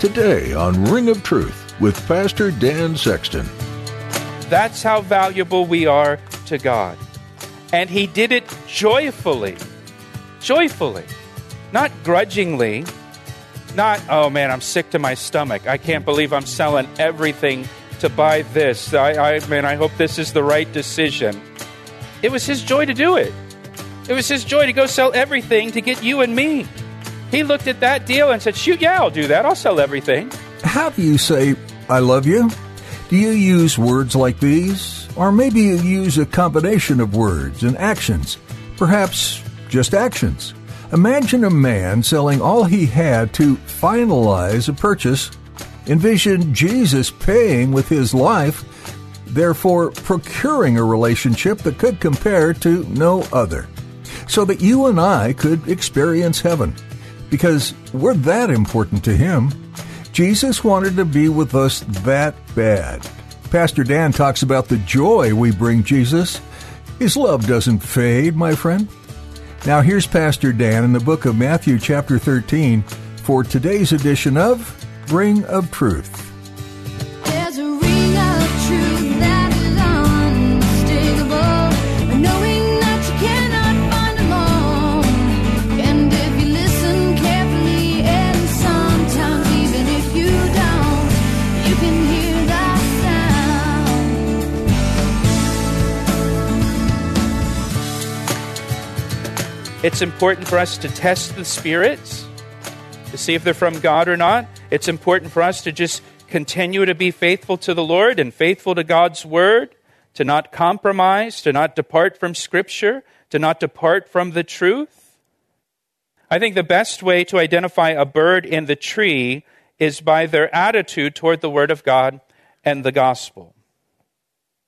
Today on Ring of Truth with Pastor Dan Sexton. That's how valuable we are to God. And He did it joyfully. Joyfully. Not grudgingly. Not, oh man, I'm sick to my stomach. I can't believe I'm selling everything to buy this. I, I man, I hope this is the right decision. It was His joy to do it. It was His joy to go sell everything to get you and me. He looked at that deal and said, Shoot, yeah, I'll do that. I'll sell everything. How do you say, I love you? Do you use words like these? Or maybe you use a combination of words and actions, perhaps just actions. Imagine a man selling all he had to finalize a purchase. Envision Jesus paying with his life, therefore procuring a relationship that could compare to no other, so that you and I could experience heaven because we're that important to Him. Jesus wanted to be with us that bad. Pastor Dan talks about the joy we bring Jesus. His love doesn't fade, my friend. Now here's Pastor Dan in the book of Matthew, chapter 13, for today's edition of Ring of Truth. It's important for us to test the spirits to see if they're from God or not. It's important for us to just continue to be faithful to the Lord and faithful to God's word, to not compromise, to not depart from Scripture, to not depart from the truth. I think the best way to identify a bird in the tree is by their attitude toward the Word of God and the gospel.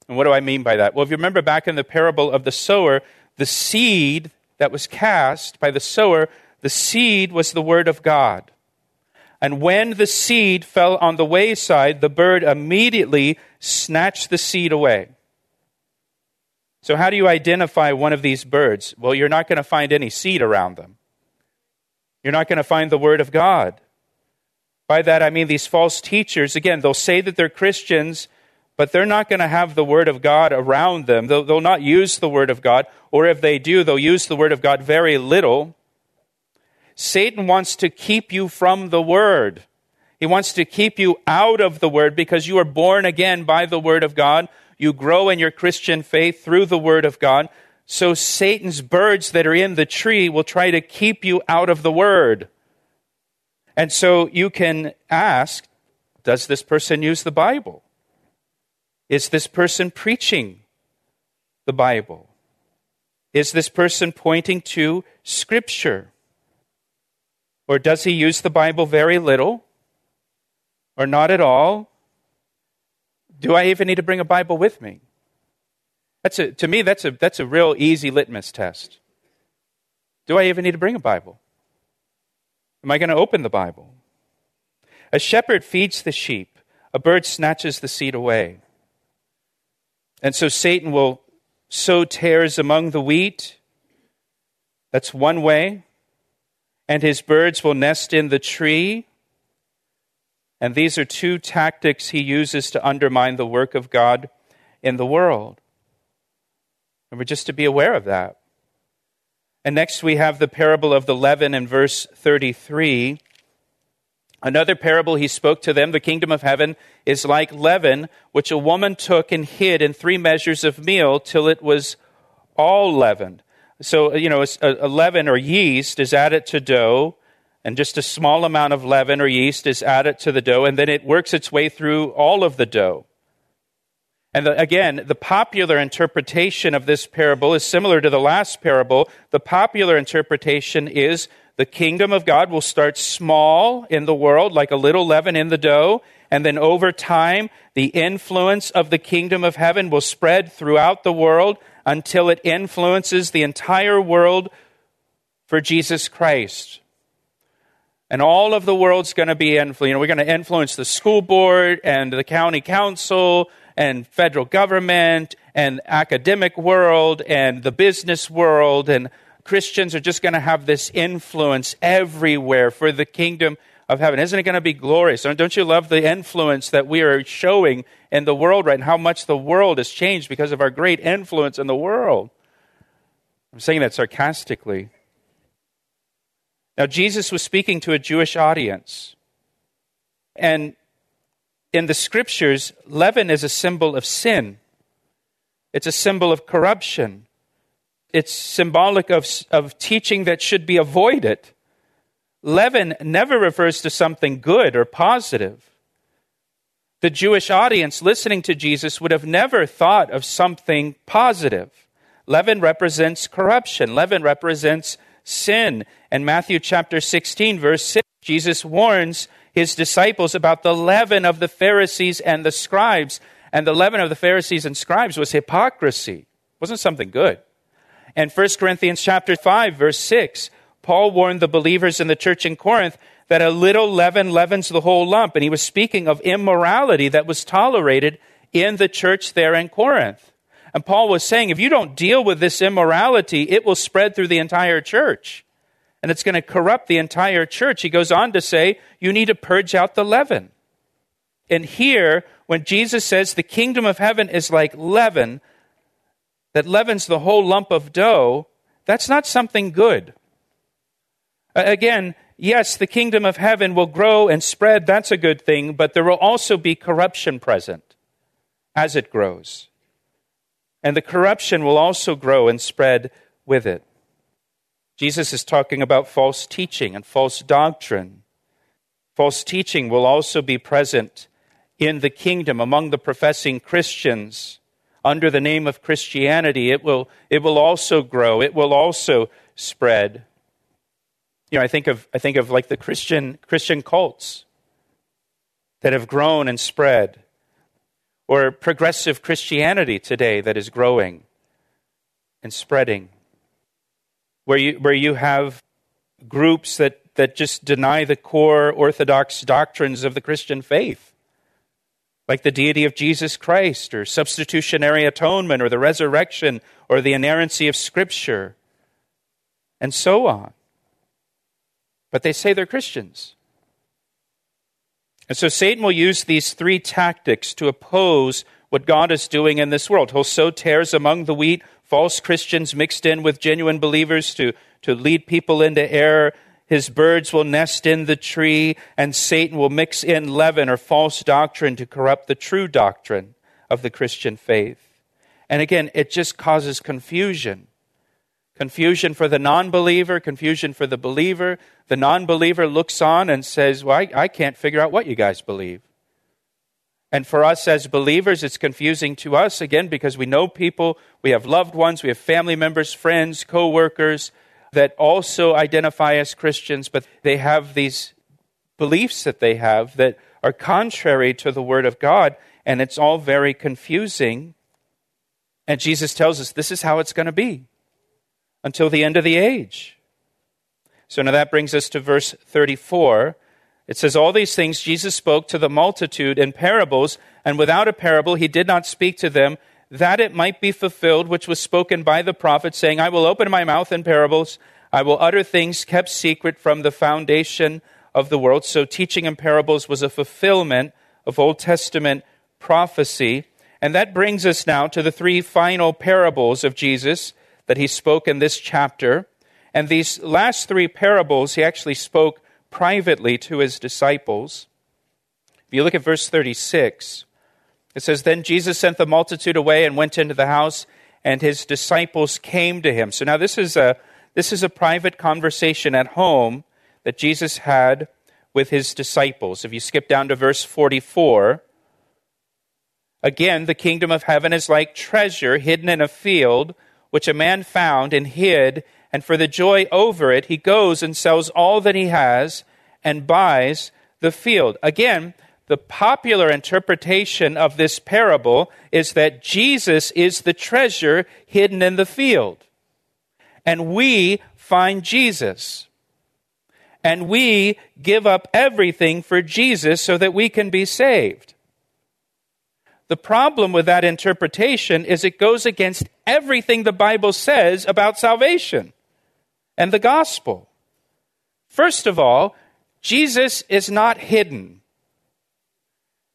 And what do I mean by that? Well, if you remember back in the parable of the sower, the seed that was cast by the sower, the seed was the word of God. And when the seed fell on the wayside, the bird immediately snatched the seed away. So, how do you identify one of these birds? Well, you're not going to find any seed around them. You're not going to find the Word of God. By that, I mean these false teachers, again, they'll say that they're Christians, but they're not going to have the Word of God around them. They'll, they'll, not use the Word of God, or if they do, they'll use the Word of God very little. Satan wants to keep you from the Word. He wants to keep you out of the Word because you are born again by the Word of God. You grow in your Christian faith through the Word of God. So Satan's birds that are in the tree will try to keep you out of the Word. And so you can ask, does this person use the Bible? Is this person preaching the Bible? Is this person pointing to Scripture? Or does he use the Bible very little? Or not at all? Do I even need to bring a Bible with me? That's a, to me, that's a, that's a real easy litmus test. Do I even need to bring a Bible? Am I going to open the Bible? A shepherd feeds the sheep, a bird snatches the seed away. And so Satan will sow tares among the wheat. That's one way. And his birds will nest in the tree. And these are two tactics he uses to undermine the work of God in the world. And we're just to be aware of that. And next we have the parable of the leaven in verse 33. Another parable he spoke to them the kingdom of heaven is like leaven, which a woman took and hid in three measures of meal till it was all leavened. So, you know, a, leaven or yeast is added to dough, and just a small amount of leaven or yeast is added to the dough, and then it works its way through all of the dough. And the, again, the popular interpretation of this parable is similar to the last parable. The popular interpretation is the kingdom of God will start small in the world, like a little leaven in the dough, and then over time, the influence of the kingdom of heaven will spread throughout the world until it influences the entire world for Jesus Christ. And all of the world's going to be influenced. You know, we're going to influence the school board and the county council and federal government and academic world and the business world and Christians are just going to have this influence everywhere for the kingdom of heaven. Isn't it going to be glorious? Don't you love the influence that we are showing in the world right and how much the world has changed because of our great influence in the world? I'm saying that sarcastically. Now, Jesus was speaking to a Jewish audience. And in the scriptures, leaven is a symbol of sin, it's a symbol of corruption. It's symbolic of, of teaching that should be avoided. Leaven never refers to something good or positive. The Jewish audience listening to Jesus would have never thought of something positive. Leaven represents corruption, leaven represents sin. And Matthew chapter 16, verse 6, Jesus warns his disciples about the leaven of the Pharisees and the scribes. And the leaven of the Pharisees and scribes was hypocrisy. It wasn't something good. And 1 Corinthians chapter 5, verse 6, Paul warned the believers in the church in Corinth that a little leaven leavens the whole lump. And he was speaking of immorality that was tolerated in the church there in Corinth. And Paul was saying, if you don't deal with this immorality, it will spread through the entire church. And it's going to corrupt the entire church. He goes on to say, you need to purge out the leaven. And here, when Jesus says the kingdom of heaven is like leaven that leavens the whole lump of dough, that's not something good. Again, yes, the kingdom of heaven will grow and spread. That's a good thing, but there will also be corruption present as it grows. And the corruption will also grow and spread with it. Jesus is talking about false teaching and false doctrine. False teaching will also be present in the kingdom among the professing Christians under the name of Christianity. It will, it will also grow, it will also spread you know, I think of, I think of like the Christian, Christian cults that have grown and spread, or progressive Christianity today that is growing and spreading, where you, where you have groups that, that just deny the core orthodox doctrines of the Christian faith, like the deity of Jesus Christ, or substitutionary atonement, or the resurrection, or the inerrancy of Scripture, and so on but they say they're Christians. And so Satan will use these three tactics to oppose what God is doing in this world. He'll sow tares among the wheat, false Christians mixed in with genuine believers to, to lead people into error. His birds will nest in the tree, and Satan will mix in leaven or false doctrine to corrupt the true doctrine of the Christian faith. And again, it just causes confusion. Confusion for the non believer, confusion for the believer. The non believer looks on and says, Well, I, I, can't figure out what you guys believe. And for us as believers, it's confusing to us, again, because we know people, we have loved ones, we have family members, friends, co workers that also identify as Christians, but they have these beliefs that they have that are contrary to the Word of God, and it's all very confusing. And Jesus tells us this is how it's going to be until the end of the age. So now that brings us to verse 34. It says, All these things Jesus spoke to the multitude in parables, and without a parable he did not speak to them, that it might be fulfilled which was spoken by the prophet, saying, I will open my mouth in parables, I will utter things kept secret from the foundation of the world. So teaching in parables was a fulfillment of Old Testament prophecy. And that brings us now to the three final parables of Jesus that he spoke in this chapter. And these last three parables, he actually spoke privately to his disciples. If you look at verse 36, it says, Then Jesus sent the multitude away and went into the house, and his disciples came to him. So now this is a, this is a private conversation at home that Jesus had with his disciples. If you skip down to verse 44, again, the kingdom of heaven is like treasure hidden in a field which a man found and hid, And for the joy over it, he goes and sells all that he has and buys the field. Again, the popular interpretation of this parable is that Jesus is the treasure hidden in the field. And we find Jesus. And we give up everything for Jesus so that we can be saved. The problem with that interpretation is it goes against everything the Bible says about salvation and the gospel. First of all, Jesus is not hidden.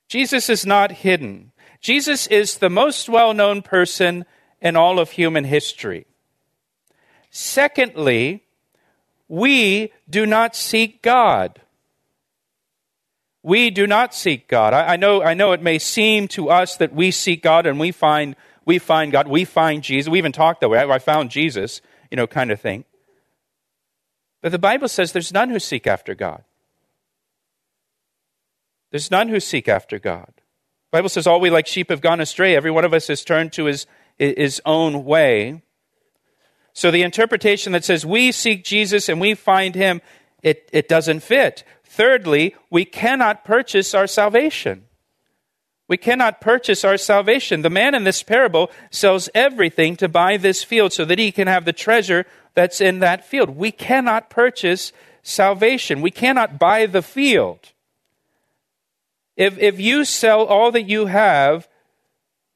Jesus is not hidden. Jesus is the most well known person in all of human history. Secondly, we do not seek God. We do not seek God. I, I, know, I know it may seem to us that we seek God and we find, we find God, we find Jesus. We even talk that way. I found Jesus, you know, kind of thing. But the Bible says there's none who seek after God. There's none who seek after God. The Bible says all we like sheep have gone astray. Every one of us has turned to his, his own way. So the interpretation that says we seek Jesus and we find him, it, it doesn't fit. Thirdly, we cannot purchase our salvation. We cannot purchase our salvation. The man in this parable sells everything to buy this field so that he can have the treasure that's in that field. We cannot purchase salvation. We cannot buy the field. If, if you sell all that you have,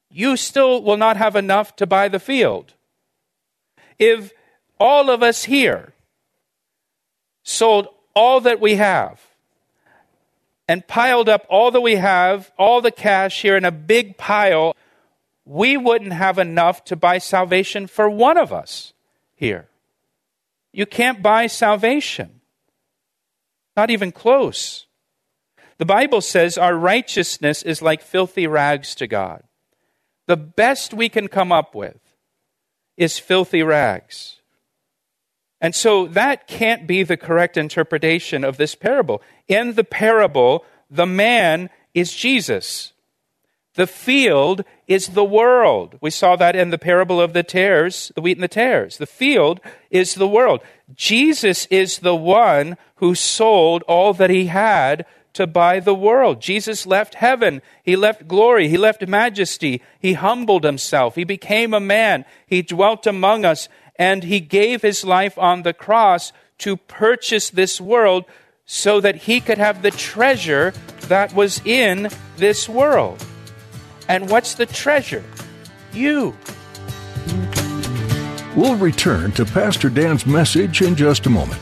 you still will not have enough to buy the field. If all of us here sold all that we have and piled up all that we have, all the cash here in a big pile, we wouldn't have enough to buy salvation for one of us here. You can't buy salvation. Not even close. The Bible says our righteousness is like filthy rags to God. The best we can come up with is filthy rags. And so that can't be the correct interpretation of this parable. In the parable, the man is Jesus. The field is the world. We saw that in the parable of the tares, the wheat and the tares. The field is the world. Jesus is the one who sold all that he had to buy the world. Jesus left heaven. He left glory. He left majesty. He humbled himself. He became a man. He dwelt among us and he gave his life on the cross to purchase this world so that he could have the treasure that was in this world. And what's the treasure? You. We'll return to Pastor Dan's message in just a moment.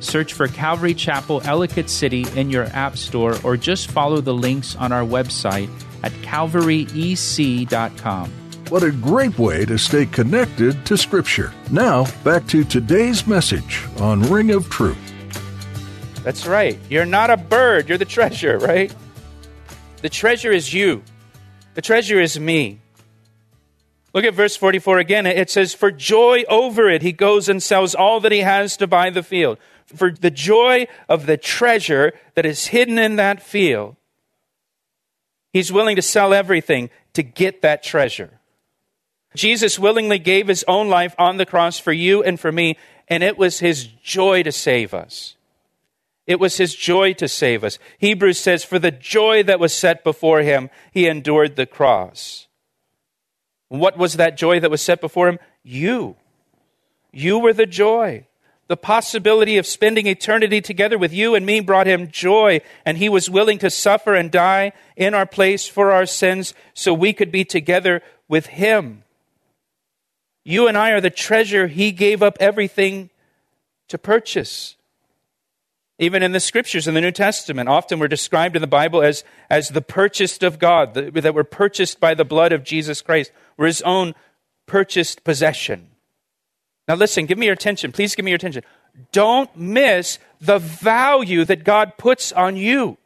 search for Calvary Chapel Ellicott City in your app store, or just follow the links on our website at calvaryec.com. What a great way to stay connected to Scripture. Now, back to today's message on Ring of Truth. That's right. You're not a bird, you're the treasure, right? The treasure is you, the treasure is me. Look at verse 44 again. It says, For joy over it, he goes and sells all that he has to buy the field. For the joy of the treasure that is hidden in that field, he's willing to sell everything to get that treasure. Jesus willingly gave his own life on the cross for you and for me, and it was his joy to save us. It was his joy to save us. Hebrews says, For the joy that was set before him, he endured the cross. What was that joy that was set before him? You. You were the joy. The possibility of spending eternity together with you and me brought him joy, and he was willing to suffer and die in our place for our sins so we could be together with him. You and I are the treasure he gave up everything to purchase. Even in the scriptures in the New Testament, often we're described in the Bible as, as the purchased of God, that were purchased by the blood of Jesus Christ. We're his own purchased possession. Now, listen, give me your attention. Please give me your attention. don't miss the value that God puts on you.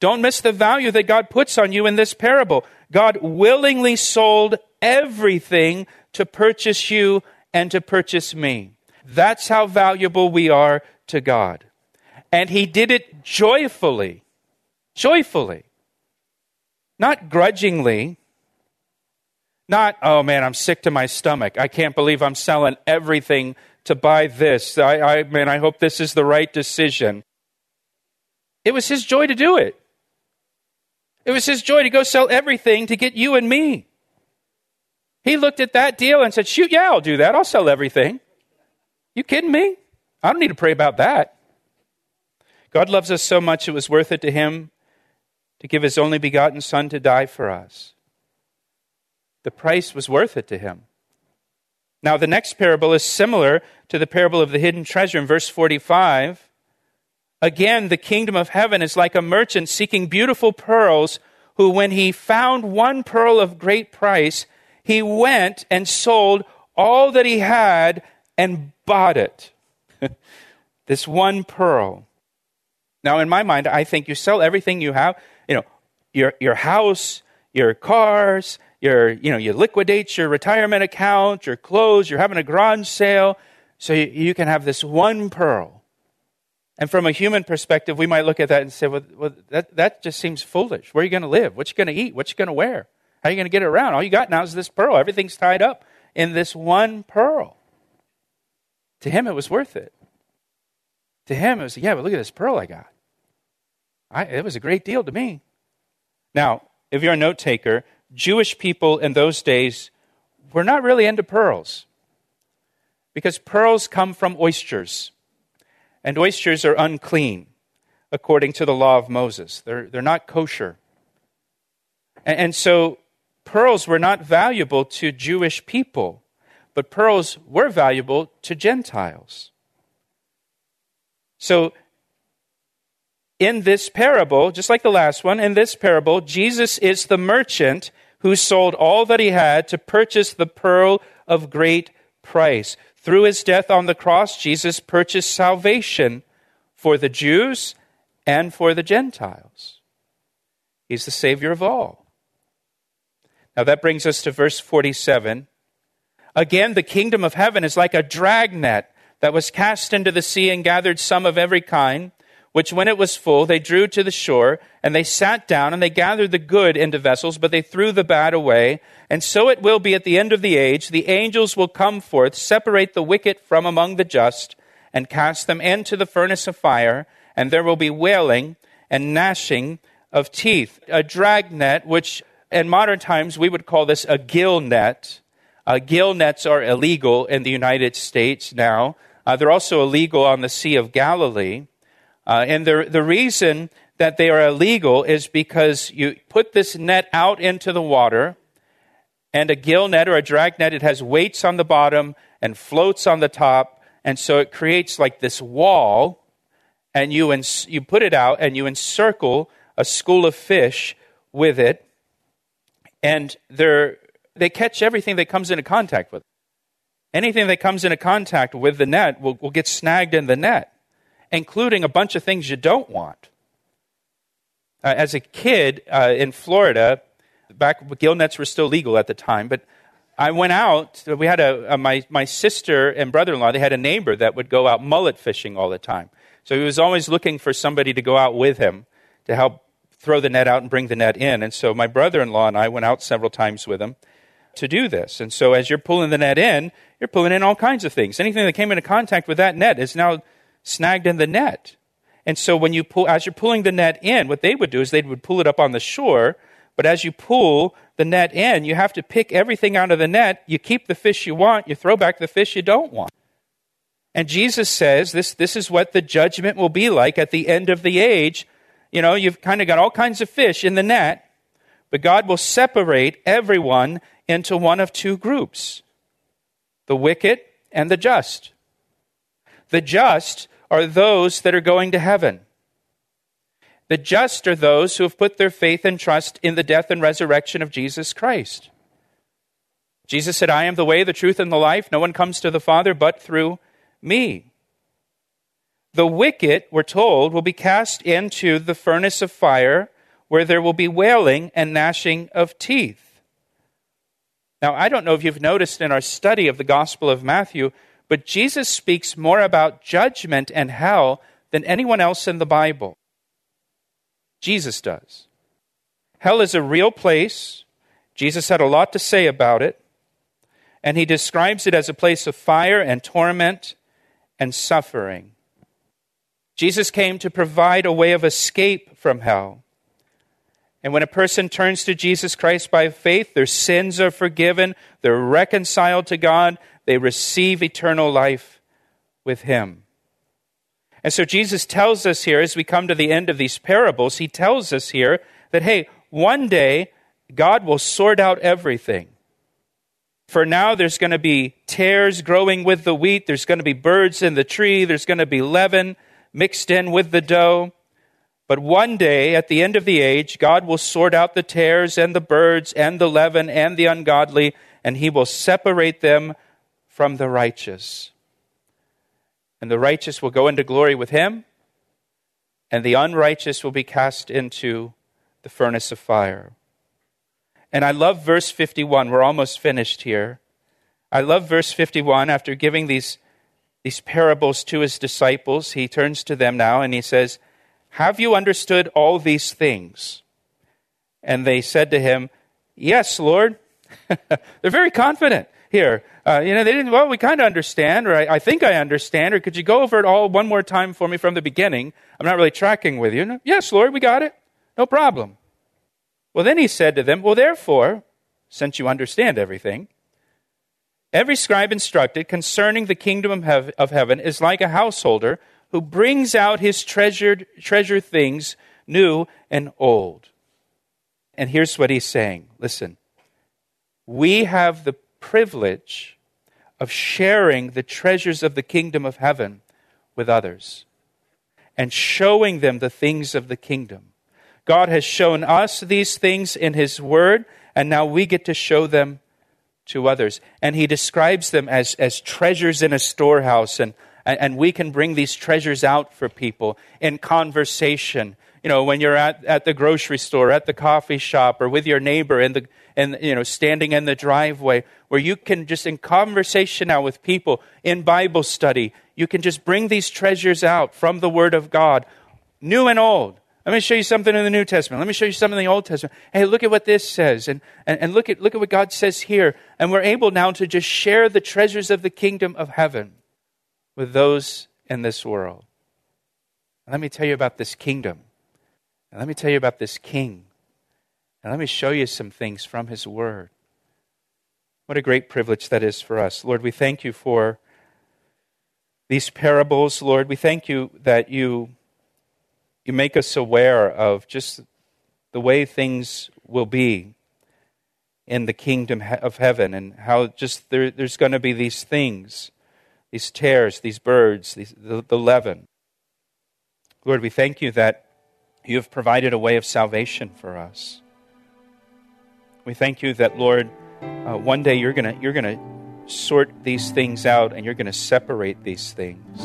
Don't miss the value that God puts on you in this parable. God willingly sold everything to purchase you and to purchase me. That's how valuable we are to God. And He did it joyfully. Joyfully. Not grudgingly. Not, oh man, I'm sick to my stomach. I can't believe I'm selling everything to buy this. I, I man, I hope this is the right decision. It was his joy to do it. It was his joy to go sell everything to get you and me. He looked at that deal and said, Shoot, yeah, I'll do that. I'll sell everything. You kidding me? I don't need to pray about that. God loves us so much, it was worth it to him to give his only begotten Son to die for us. The price was worth it to him. Now, the next parable is similar to the parable of the hidden treasure in verse 45. Again, the kingdom of heaven is like a merchant seeking beautiful pearls, who, when he found one pearl of great price, he went and sold all that he had and bought it. this one pearl. Now, in my mind, I think you sell everything you have, you know, your, your house, your cars, your, you know, you liquidate your retirement account, your clothes, you're having a garage sale, so you, you can have this one pearl. And from a human perspective, we might look at that and say, well, well that, that just seems foolish. Where are you going to live? What you going to eat? What you going to wear? How are you going to get around? All you got now is this pearl. Everything's tied up in this one pearl. To him, it was worth it. To him, it was, yeah, but look at this pearl I got. I, it was a great deal to me. Now, if you're a note taker, Jewish people in those days were not really into pearls because pearls come from oysters, and oysters are unclean according to the law of Moses. They're, they're not kosher. And, and so pearls were not valuable to Jewish people, but pearls were valuable to Gentiles. So in this parable, just like the last one, in this parable, Jesus is the merchant who sold all that he had to purchase the pearl of great price. Through his death on the cross, Jesus purchased salvation for the Jews and for the Gentiles. He's the Savior of all. Now that brings us to verse 47. Again, the kingdom of heaven is like a dragnet that was cast into the sea and gathered some of every kind which when it was full, they drew to the shore, and they sat down, and they gathered the good into vessels, but they threw the bad away. And so it will be at the end of the age. The angels will come forth, separate the wicked from among the just, and cast them into the furnace of fire, and there will be wailing and gnashing of teeth. A dragnet, which in modern times we would call this a gill net. Uh, gill nets are illegal in the United States now. Uh, they're also illegal on the Sea of Galilee. Uh, and the, the reason that they are illegal is because you put this net out into the water, and a gill net or a drag net, it has weights on the bottom and floats on the top, and so it creates like this wall, and you, ins- you put it out and you encircle a school of fish with it, and they're, they catch everything that comes into contact with. It. Anything that comes into contact with the net will, will get snagged in the net including a bunch of things you don't want. Uh, as a kid uh, in Florida, back gill nets were still legal at the time, but I went out. We had a, a my my sister and brother-in-law. They had a neighbor that would go out mullet fishing all the time. So he was always looking for somebody to go out with him to help throw the net out and bring the net in. And so my brother-in-law and I went out several times with him to do this. And so as you're pulling the net in, you're pulling in all kinds of things. Anything that came into contact with that net is now snagged in the net. And so when you pull, as you're pulling the net in, what they would do is they would pull it up on the shore. But as you pull the net in, you have to pick everything out of the net. You keep the fish you want, you throw back the fish you don't want. And Jesus says this, this is what the judgment will be like at the end of the age. You know, you've kind of got all kinds of fish in the net, but God will separate everyone into one of two groups the wicked and the just. The just are those that are going to heaven. The just are those who have put their faith and trust in the death and resurrection of Jesus Christ. Jesus said, I am the way, the truth, and the life. No one comes to the Father but through me. The wicked, we're told, will be cast into the furnace of fire where there will be wailing and gnashing of teeth. Now, I don't know if you've noticed in our study of the Gospel of Matthew, but Jesus speaks more about judgment and hell than anyone else in the Bible. Jesus does. Hell is a real place. Jesus had a lot to say about it. And he describes it as a place of fire and torment and suffering. Jesus came to provide a way of escape from hell. And when a person turns to Jesus Christ by faith, their sins are forgiven, they're reconciled to God, they receive eternal life with Him. And so Jesus tells us here, as we come to the end of these parables, He tells us here that, hey, one day God will sort out everything. For now, there's going to be tares growing with the wheat, there's going to be birds in the tree, there's going to be leaven mixed in with the dough. But one day, at the end of the age, God will sort out the tares and the birds and the leaven and the ungodly, and He will separate them from the righteous. And the righteous will go into glory with Him, and the unrighteous will be cast into the furnace of fire. And I love verse 51. We're almost finished here. I love verse 51 after giving these, these parables to his disciples. He turns to them now and he says, Have you understood all these things? And they said to him, Yes, Lord. They're very confident here. Uh, you know, they didn't, well, we kind of understand, or I, I, think I understand, or could you go over it all one more time for me from the beginning? I'm not really tracking with you. Yes, Lord, we got it. No problem. Well, then he said to them, Well, therefore, since you understand everything, every scribe instructed concerning the kingdom of heaven is like a householder who brings out his treasured treasure things, new and old. And here's what he's saying listen, we have the privilege of sharing the treasures of the kingdom of heaven with others and showing them the things of the kingdom. God has shown us these things in His Word, and now we get to show them to others. And He describes them as, as treasures in a storehouse, and, and we can bring these treasures out for people in conversation. You know, when you're at, at the grocery store, at the coffee shop, or with your neighbor in the, in, you know, standing in the driveway, where you can just in conversation now with people in Bible study, you can just bring these treasures out from the Word of God, new and old let me show you something in the New Testament. Let me show you something in the Old Testament. Hey, look at what this says. And, and, and look, at, look at what God says here. And we're able now to just share the treasures of the kingdom of heaven with those in this world. And let me tell you about this kingdom. And let me tell you about this king. And let me show you some things from his word. What a great privilege that is for us. Lord, we thank you for these parables. Lord, we thank you that you you make us aware of just the way things will be in the kingdom of heaven and how just there, there's going to be these things, these tares, these birds, these, the, the leaven. Lord, we thank you that you have provided a way of salvation for us. We thank you that, Lord, uh, one day you're going you're going to sort these things out and you're going to separate these things.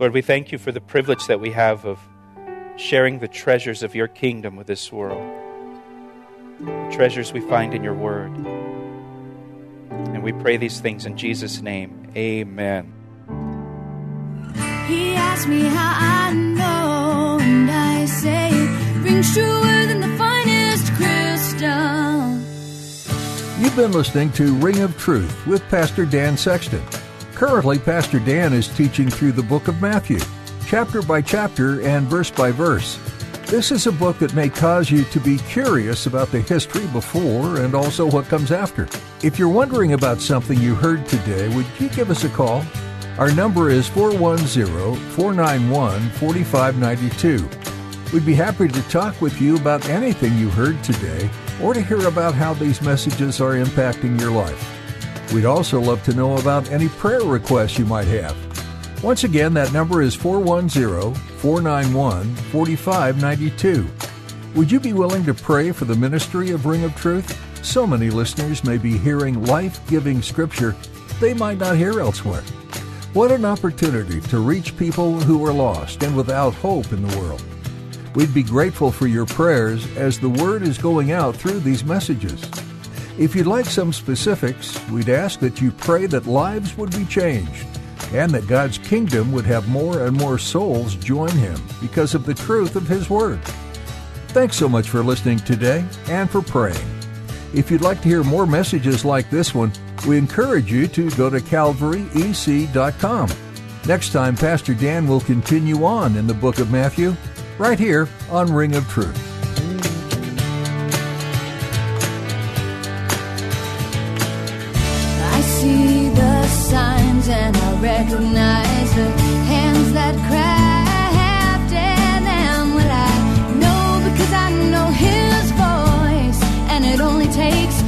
Lord, we thank you for the privilege that we have of sharing the treasures of your kingdom with this world. The treasures we find in your word. And we pray these things in Jesus' name. Amen. He asked me how I know, and I say rings truer You've been listening to Ring of Truth with Pastor Dan Sexton. Currently, Pastor Dan is teaching through the book of Matthew, chapter by chapter and verse by verse. This is a book that may cause you to be curious about the history before and also what comes after. If you're wondering about something you heard today, would you give us a call? Our number is 410 491 4592. We'd be happy to talk with you about anything you heard today or to hear about how these messages are impacting your life. We'd also love to know about any prayer requests you might have. Once again, that number is 410 491 4592. Would you be willing to pray for the ministry of Ring of Truth? So many listeners may be hearing life giving scripture they might not hear elsewhere. What an opportunity to reach people who are lost and without hope in the world. We'd be grateful for your prayers as the word is going out through these messages. If you'd like some specifics, we'd ask that you pray that lives would be changed and that God's kingdom would have more and more souls join him because of the truth of his word. Thanks so much for listening today and for praying. If you'd like to hear more messages like this one, we encourage you to go to calvaryec.com. Next time, Pastor Dan will continue on in the book of Matthew, right here on Ring of Truth. I see the signs and I recognize the hands that I know because I know His voice, and it only takes